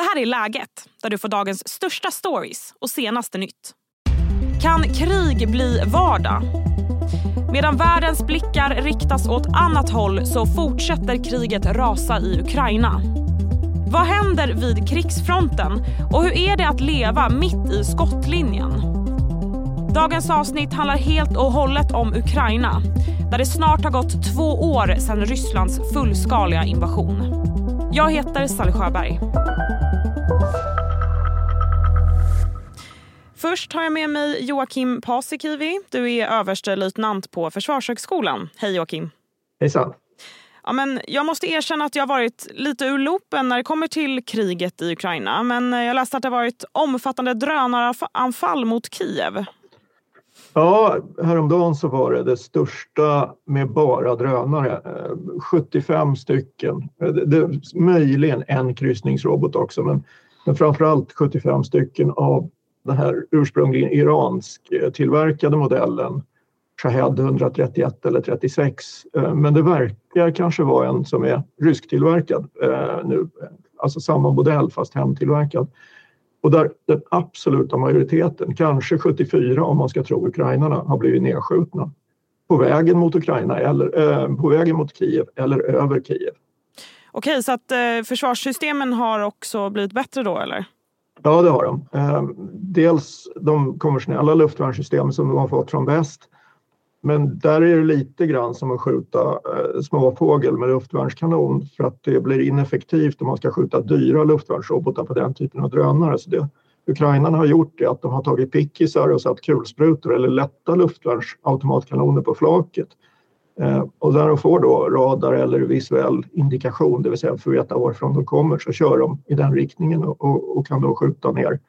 Det här är Läget, där du får dagens största stories och senaste nytt. Kan krig bli vardag? Medan världens blickar riktas åt annat håll så fortsätter kriget rasa i Ukraina. Vad händer vid krigsfronten och hur är det att leva mitt i skottlinjen? Dagens avsnitt handlar helt och hållet om Ukraina där det snart har gått två år sedan Rysslands fullskaliga invasion. Jag heter Sally Sjöberg. Först har jag med mig Joakim Paasikivi. Du är överstelöjtnant på Försvarshögskolan. Hej Joakim. Hejsan. Ja, men jag måste erkänna att jag varit lite ur loopen när det kommer till kriget i Ukraina. Men jag läste att det varit omfattande drönaranfall mot Kiev. Ja, häromdagen så var det det största med bara drönare. 75 stycken. Det, det, möjligen en kryssningsrobot också, men, men framförallt 75 stycken av den här ursprungligen iransk tillverkade modellen Shahed 131 eller 36. Eh, men det verkar kanske vara en som är rysktillverkad eh, nu. Alltså samma modell fast hemtillverkad. Och där den absoluta majoriteten, kanske 74 om man ska tro ukrainarna, har blivit nedskjutna på vägen mot Ukraina eller eh, på vägen mot Kiev eller över Kiev. Okej, så att försvarssystemen har också blivit bättre då eller? Ja, det har de. Ehm, dels de konventionella luftvärnssystemen som de har fått från väst. Men där är det lite grann som att skjuta eh, småfågel med luftvärnskanon för att det blir ineffektivt om man ska skjuta dyra luftvärnsrobotar på den typen av drönare. Så det ukrainarna har gjort är att de har tagit pickisar och satt kulsprutor eller lätta luftvärnsautomatkanoner på flaket. Eh, och när de får då radar eller visuell indikation, det vill säga för att veta varifrån de kommer, så kör de i den riktningen och, och, kan då skjuta ner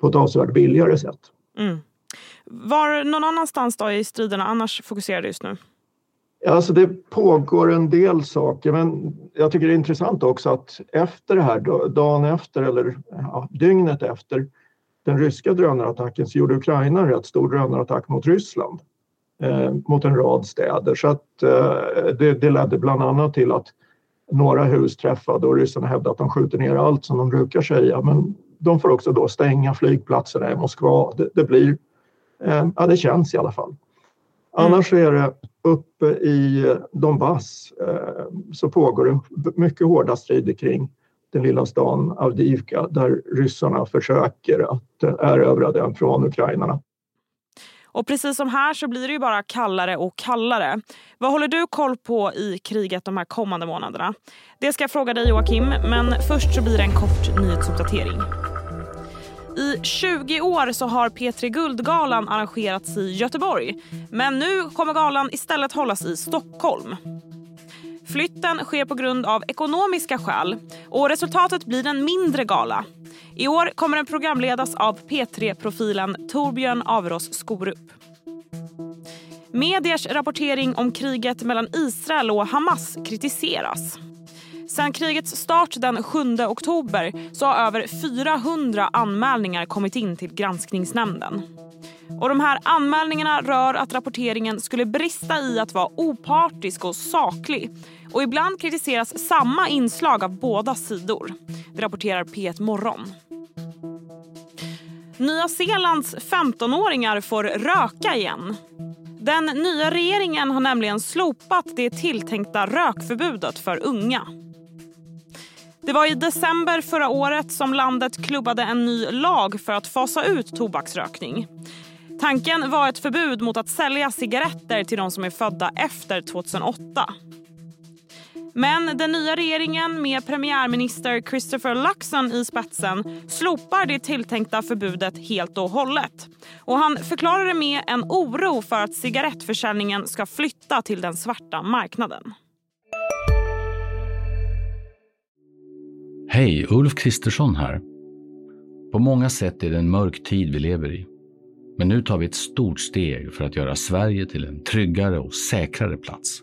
på ett avsevärt billigare sätt. Mm. Var någon annanstans då i striderna annars fokuserade just nu? Alltså det pågår en del saker men jag tycker det är intressant också att efter det här, dagen efter eller ja, dygnet efter den ryska drönarattacken så gjorde Ukraina en rätt stor drönarattack mot Ryssland. Eh, mot en rad städer så att eh, det, det ledde bland annat till att några hus träffade och ryssarna hävdade att de skjuter ner allt som de brukar säga men de får också då stänga flygplatserna i Moskva. Det, det blir Eh, ja, det känns i alla fall. Annars är det uppe i Donbass så pågår det mycket hårda strider kring den lilla stan Avdiivka där ryssarna försöker att erövra den från ukrainarna. Och precis som här så blir det ju bara kallare och kallare. Vad håller du koll på i kriget de här kommande månaderna? Det ska jag fråga dig Joakim, men först så blir det en kort nyhetsuppdatering. I 20 år så har P3 Guldgalan arrangerats i Göteborg. Men nu kommer galan istället hållas i Stockholm. Flytten sker på grund av ekonomiska skäl och resultatet blir en mindre gala. I år kommer den programledas av P3-profilen Torbjörn Averås Skorup. Mediers rapportering om kriget mellan Israel och Hamas kritiseras. Sen krigets start den 7 oktober så har över 400 anmälningar kommit in till granskningsnämnden. Och de här anmälningarna rör att rapporteringen skulle brista i att vara opartisk och saklig. Och ibland kritiseras samma inslag av båda sidor. Det rapporterar P1 Morgon. Nya Zeelands 15-åringar får röka igen. Den nya regeringen har nämligen slopat det tilltänkta rökförbudet för unga. Det var i december förra året som landet klubbade en ny lag för att fasa ut tobaksrökning. Tanken var ett förbud mot att sälja cigaretter till de som är födda efter 2008. Men den nya regeringen med premiärminister Christopher Luxon i spetsen slopar det tilltänkta förbudet helt och hållet. Och han förklarar det med en oro för att cigarettförsäljningen ska flytta till den svarta marknaden. Hej, Ulf Kristersson här. På många sätt är det en mörk tid vi lever i. Men nu tar vi ett stort steg för att göra Sverige till en tryggare och säkrare plats.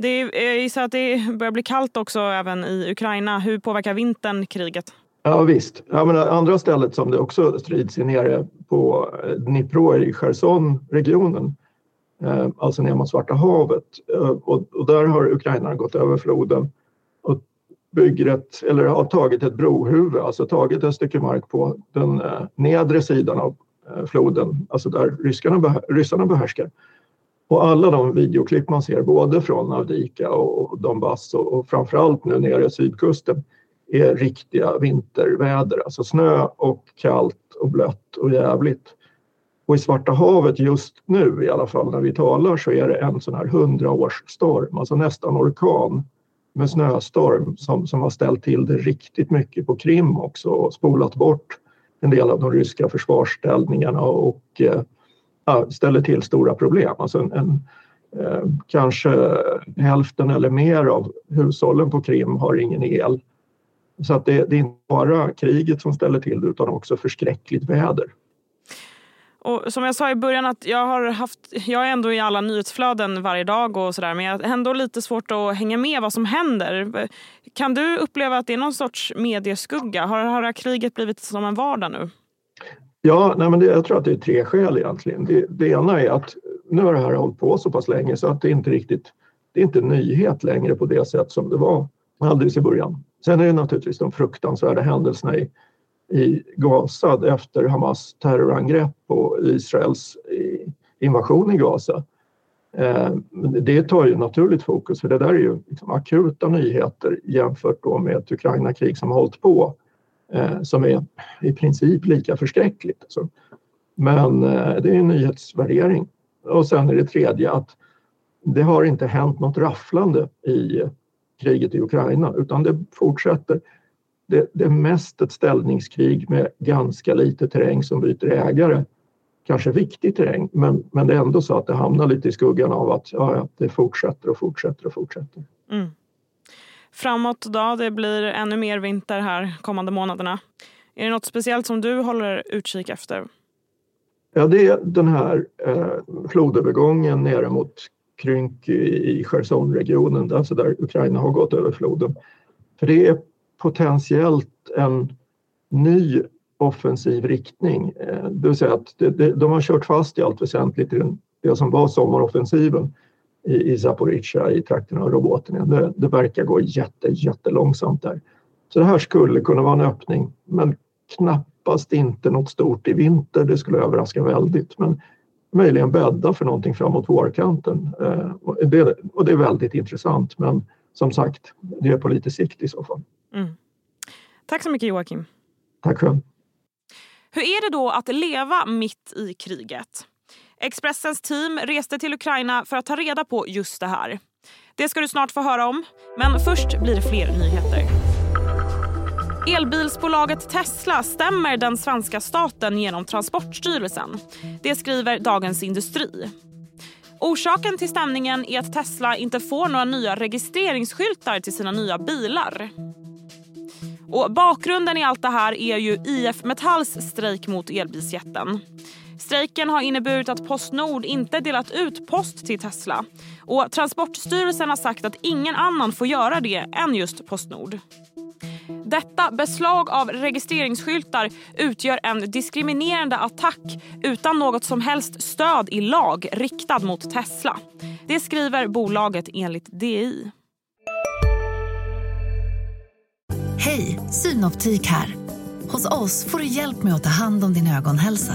Det är, eh, jag gissar att det börjar bli kallt också även i Ukraina. Hur påverkar vintern kriget? Ja visst. Ja, men andra stället som det också strids i nere på eh, Dnipro i Cherson-regionen, eh, alltså ner mot Svarta havet. Och, och där har ukrainarna gått över floden och bygger ett, eller har tagit ett brohuvud, alltså tagit ett stycke mark på den nedre sidan av floden, alltså där ryskarna, ryssarna behärskar. Och alla de videoklipp man ser, både från Avdika och Donbass och, framförallt nu nere i sydkusten, är riktiga vinterväder, alltså snö och kallt och blött och jävligt. Och i Svarta havet just nu i alla fall när vi talar så är det en sån här hundraårsstorm, alltså nästan orkan med snöstorm som, som har ställt till det riktigt mycket på Krim också och spolat bort en del av de ryska försvarsställningarna och eh, ställer till stora problem. Alltså en, en eh, kanske hälften eller mer av hushållen på Krim har ingen el. Så att det, det är inte bara kriget som ställer till det utan också förskräckligt väder. Och som jag sa i början, att jag, har haft, jag är ändå i alla nyhetsflöden varje dag och sådär men jag har ändå lite svårt att hänga med vad som händer. Kan du uppleva att det är någon sorts medieskugga? Har, har kriget blivit som en vardag nu? Ja, nej men det, jag tror att det är tre skäl egentligen. Det, det ena är att nu har det här hållit på så pass länge så att det inte riktigt det är inte nyhet längre på det sätt som det var alldeles i början. Sen är det naturligtvis de fruktansvärda händelserna i, i Gaza efter Hamas terrorangrepp och Israels invasion i Gaza. Eh, det tar ju naturligt fokus för det där är ju liksom akuta nyheter jämfört då med ett Ukraina-krig som har hållit på eh, som är i princip lika förskräckligt. Alltså. Men eh, det är en nyhetsvärdering. Och sen är det tredje att det har inte hänt något rafflande i kriget i Ukraina utan det fortsätter. Det, det är mest ett ställningskrig med ganska lite terräng som byter ägare. Kanske viktig terräng men, men det är ändå så att det hamnar lite i skuggan av att ja, det fortsätter och fortsätter och fortsätter. Mm framåt då? Det blir ännu mer vinter här kommande månaderna. Är det något speciellt som du håller utkik efter? Ja, det är den här eh, flodövergången nere mot Krynk i Chersonregionen, alltså där Ukraina har gått över floden. För det är potentiellt en ny offensiv riktning. Eh, det vill säga att det, det, de har kört fast i allt väsentligt i den, det som var sommaroffensiven i, i Zaporizjzja i trakten av Roboterna. Det, det verkar gå jätte, jättelångsamt där. Så det här skulle kunna vara en öppning, men knappast inte något stort i vinter. Det skulle överraska väldigt, men möjligen bädda för någonting framåt vårkanten. Eh, och, det, och det är väldigt intressant, men som sagt, det är på lite sikt i så fall. Mm. Tack så mycket Joakim. Tack själv. Hur är det då att leva mitt i kriget? Expressens team reste till Ukraina för att ta reda på just det här. Det ska du snart få höra om, men först blir det fler nyheter. Elbilsbolaget Tesla stämmer den svenska staten genom Transportstyrelsen. Det skriver Dagens Industri. Orsaken till stämningen är att Tesla inte får några nya registreringsskyltar till sina nya bilar. Och bakgrunden i allt det här är ju IF Metalls strejk mot elbilsjätten. Strejken har inneburit att Postnord inte delat ut post till Tesla. Och Transportstyrelsen har sagt att ingen annan får göra det än just Postnord. Detta beslag av registreringsskyltar utgör en diskriminerande attack utan något som helst stöd i lag riktad mot Tesla. Det skriver bolaget enligt DI. Hej, Synoptik här. Hos oss får du hjälp med att ta hand om din ögonhälsa.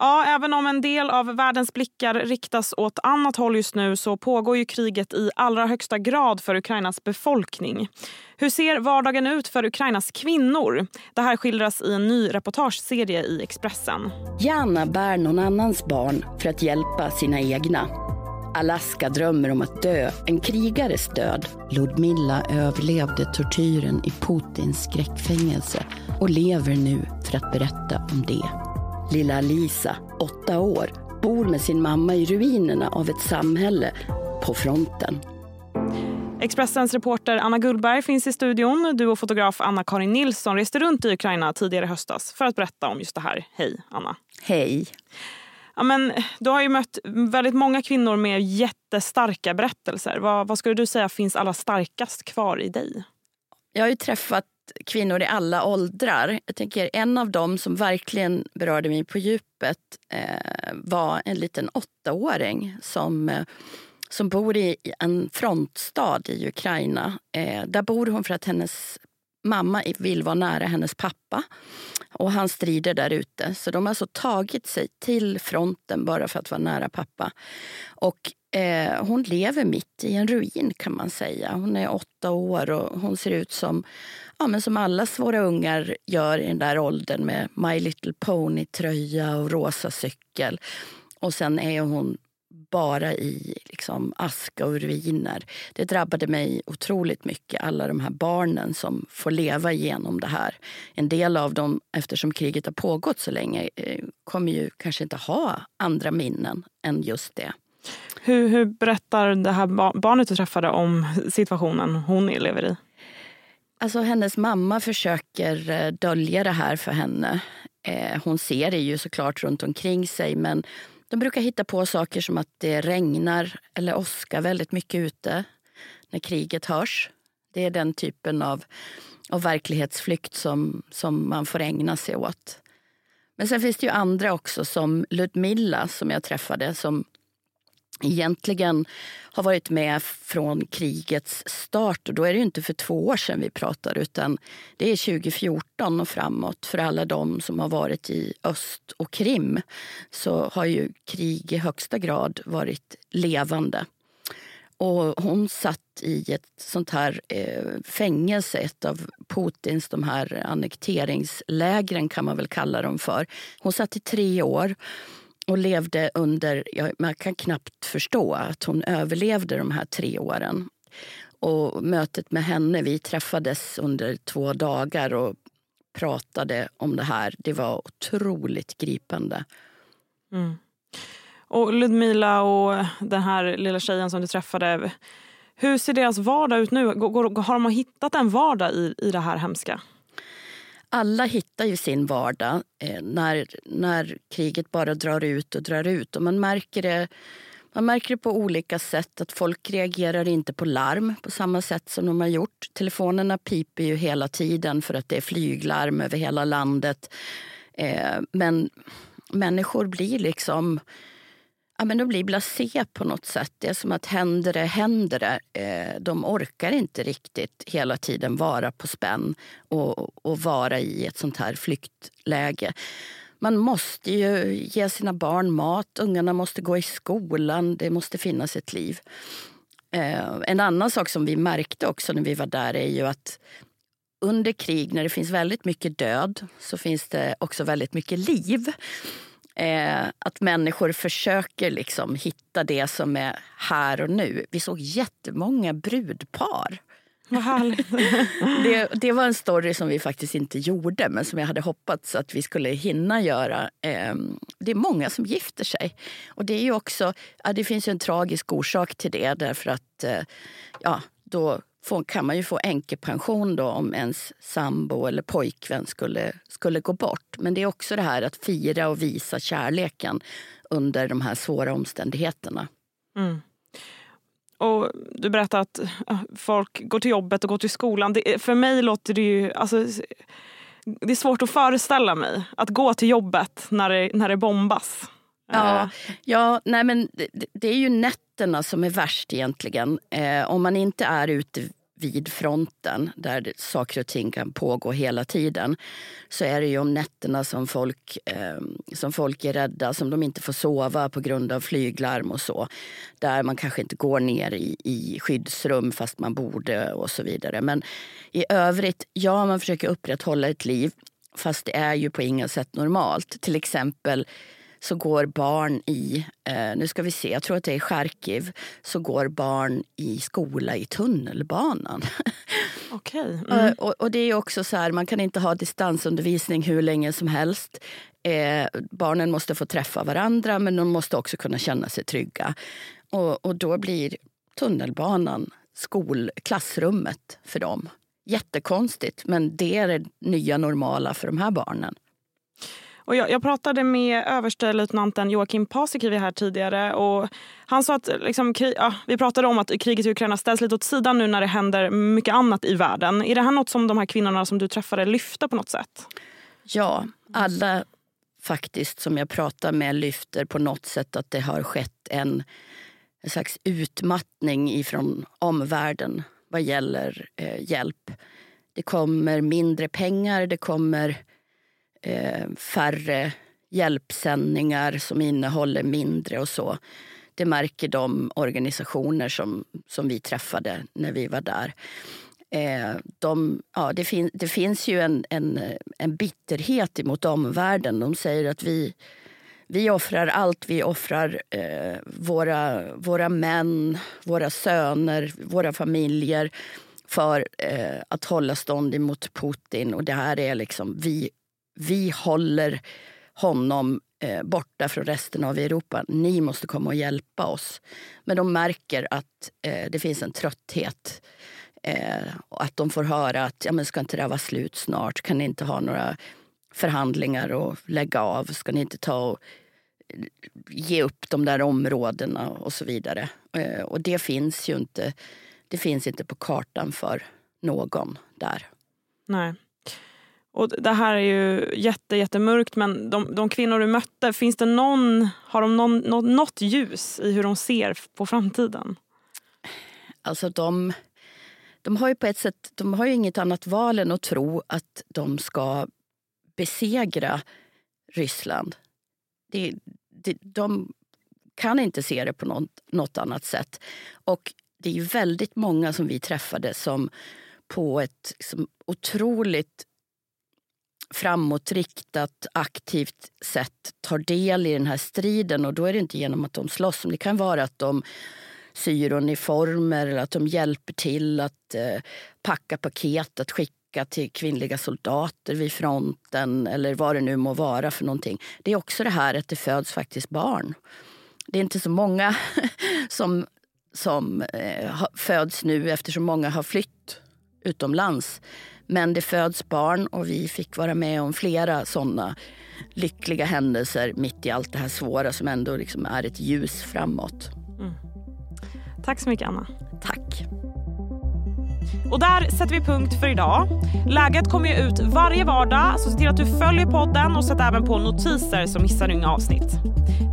Ja, även om en del av världens blickar riktas åt annat håll just nu så pågår ju kriget i allra högsta grad för Ukrainas befolkning. Hur ser vardagen ut för Ukrainas kvinnor? Det här skildras i en ny reportageserie i Expressen. Jana bär någon annans barn för att hjälpa sina egna. Alaska drömmer om att dö en krigares död. Ludmilla överlevde tortyren i Putins skräckfängelse och lever nu för att berätta om det. Lilla Lisa, åtta år, bor med sin mamma i ruinerna av ett samhälle på fronten. Expressens reporter Anna Gullberg finns i studion. Du och fotograf Anna-Karin Nilsson reste runt i Ukraina tidigare i höstas för att berätta om just det här. Hej, Anna. Hej. Ja, men, du har ju mött väldigt många kvinnor med jättestarka berättelser. Vad, vad skulle du säga finns allra starkast kvar i dig? Jag har ju träffat kvinnor i alla åldrar. Jag tänker En av dem som verkligen berörde mig på djupet eh, var en liten åttaåring som eh, som bor i en frontstad i Ukraina. Eh, där bor hon för att hennes mamma vill vara nära hennes pappa. Och han strider där ute. Så de har alltså tagit sig till fronten bara för att vara nära pappa. Och eh, hon lever mitt i en ruin kan man säga. Hon är åtta år och hon ser ut som, ja, men som alla våra ungar gör i den där åldern med My Little Pony-tröja och rosa cykel. Och sen är hon bara i liksom aska och ruiner. Det drabbade mig otroligt mycket, alla de här barnen som får leva igenom det här. En del av dem, eftersom kriget har pågått så länge, eh, kommer ju kanske inte ha andra minnen än just det. Hur, hur berättar det här barnet du träffade om situationen hon lever i? Alltså hennes mamma försöker eh, dölja det här för henne. Eh, hon ser det ju såklart runt omkring sig men de brukar hitta på saker som att det regnar eller åskar väldigt mycket ute när kriget hörs. Det är den typen av, av verklighetsflykt som, som man får ägna sig åt. Men sen finns det ju andra också, som Ludmilla som jag träffade som egentligen har varit med från krigets start. Och då är det inte för två år sedan vi pratar utan det är 2014 och framåt. För alla de som har varit i öst och Krim så har ju krig i högsta grad varit levande. Och hon satt i ett sånt här eh, fängelse, ett av Putins de här annekteringslägren kan man väl kalla dem för. Hon satt i tre år och levde under... Ja, man kan knappt förstå att hon överlevde de här tre åren. Och mötet med henne, vi träffades under två dagar och pratade om det här. Det var otroligt gripande. Mm. Och Ludmila och den här lilla tjejen som du träffade. Hur ser deras vardag ut nu? Har de hittat en vardag i, i det här hemska? Alla hittar ju sin vardag eh, när, när kriget bara drar ut och drar ut. Och man märker det man märker det på olika sätt. att Folk reagerar inte på larm på samma sätt som de har gjort. Telefonerna piper ju hela tiden för att det är flyglarm över hela landet. Eh, men människor blir liksom ja, men de blir blasé på något sätt. Det är som att händer det, händer det. Eh, de orkar inte riktigt hela tiden vara på spänn och, och vara i ett sånt här flyktläge. Man måste ju ge sina barn mat, ungarna måste gå i skolan, det måste finnas ett liv. Eh, en annan sak som vi märkte också när vi var där är ju att under krig, när det finns väldigt mycket död, så finns det också väldigt mycket liv. Eh, att människor försöker liksom hitta det som är här och nu. Vi såg jättemånga brudpar. det, det, var en story som vi faktiskt inte gjorde men som jag hade hoppats att vi skulle hinna göra. Eh, det är många som gifter sig. Och det är ju också, ja, det finns en tragisk orsak till det därför att eh, ja, då får, kan man ju få änkepension då om ens sambo eller pojkvän skulle, skulle gå bort. Men det är också det här att fira och visa kärleken under de här svåra omständigheterna. Mm. Och Du berättar att folk går till jobbet och går till skolan. Det, för mig låter det ju... Alltså, det är svårt att föreställa mig att gå till jobbet när det, när det bombas. Ja, eh, ja nej men det, det är ju nätterna som är värst egentligen. Eh, om man inte är ute vid fronten där saker och ting kan pågå hela tiden så är det ju om nätterna som folk, eh, som folk är rädda, som de inte får sova på grund av flyglarm och så. Där man kanske inte går ner i, i skyddsrum fast man borde och så vidare. Men i övrigt, ja man försöker upprätthålla ett liv fast det är ju på inga sätt normalt. Till exempel så går barn i, eh, nu ska vi se, jag tror att det är Charkiv, så går barn i skola i tunnelbanan. Okej. Eh, Mm. Och, och det är också så här, man kan inte ha distansundervisning hur länge som helst. Eh, barnen måste få träffa varandra men de måste också kunna känna sig trygga. Och, och då blir tunnelbanan skolklassrummet för dem. Jättekonstigt, men det är det nya normala för de här barnen. Och jag, jag pratade med överstelöjtnanten Joakim Paasikivi här tidigare. Och han sa att liksom, krig, ja, vi pratade om att kriget i Ukraina ställs lite åt sidan nu när det händer mycket annat i världen. Är det här något som de här kvinnorna som du träffade lyfter på något sätt? Ja, alla faktiskt som jag pratar med lyfter på något sätt att det har skett en, en slags utmattning ifrån omvärlden vad gäller eh, hjälp. Det kommer mindre pengar, det kommer Eh, färre hjälpsändningar som innehåller mindre och så. Det märker de organisationer som, som vi träffade när vi var där. Eh, de, ja, det, fin, det finns ju en, en, en bitterhet mot omvärlden. De säger att vi, vi offrar allt. Vi offrar eh, våra, våra män, våra söner, våra familjer för eh, att hålla stånd emot Putin. Och det här är liksom, vi, vi håller honom eh, borta från resten av Europa. Ni måste komma och hjälpa oss. Men de märker att eh, det finns en trötthet. Eh, och att de får höra att ja, men ska inte det här vara slut snart? Kan ni inte ha några förhandlingar och lägga av? Ska ni inte ta och eh, ge upp de där områdena och så vidare? Eh, och det finns ju inte, det finns inte på kartan för någon där. Nej. Och det här är ju jätte, jättemörkt men de, de kvinnor du mötte, finns det någon, har de någon, något, något ljus i hur de ser på framtiden? Alltså de, de har ju på ett sätt de har ju inget annat val än att tro att de ska besegra Ryssland. Det, det, de kan inte se det på något, något annat sätt. Och det är ju väldigt många som vi träffade som på ett som otroligt framåtriktat, aktivt sätt tar del i den här striden. Och då är det inte genom att de slåss. Det kan vara att de syr uniformer eller att de hjälper till att eh, packa paket att skicka till kvinnliga soldater vid fronten eller vad det nu må vara för någonting. Det är också det här att det föds faktiskt barn. Det är inte så många som, som eh, föds nu eftersom många har flytt utomlands. Men det föds barn och vi fick vara med om flera såna lyckliga händelser mitt i allt det här svåra som ändå liksom är ett ljus framåt. Tack så mycket Anna. Tack. Och där sätter vi punkt för idag. Läget kommer ju ut varje vardag så se till att du följer podden och sätt även på notiser så missar du inga avsnitt.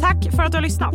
Tack för att du har lyssnat.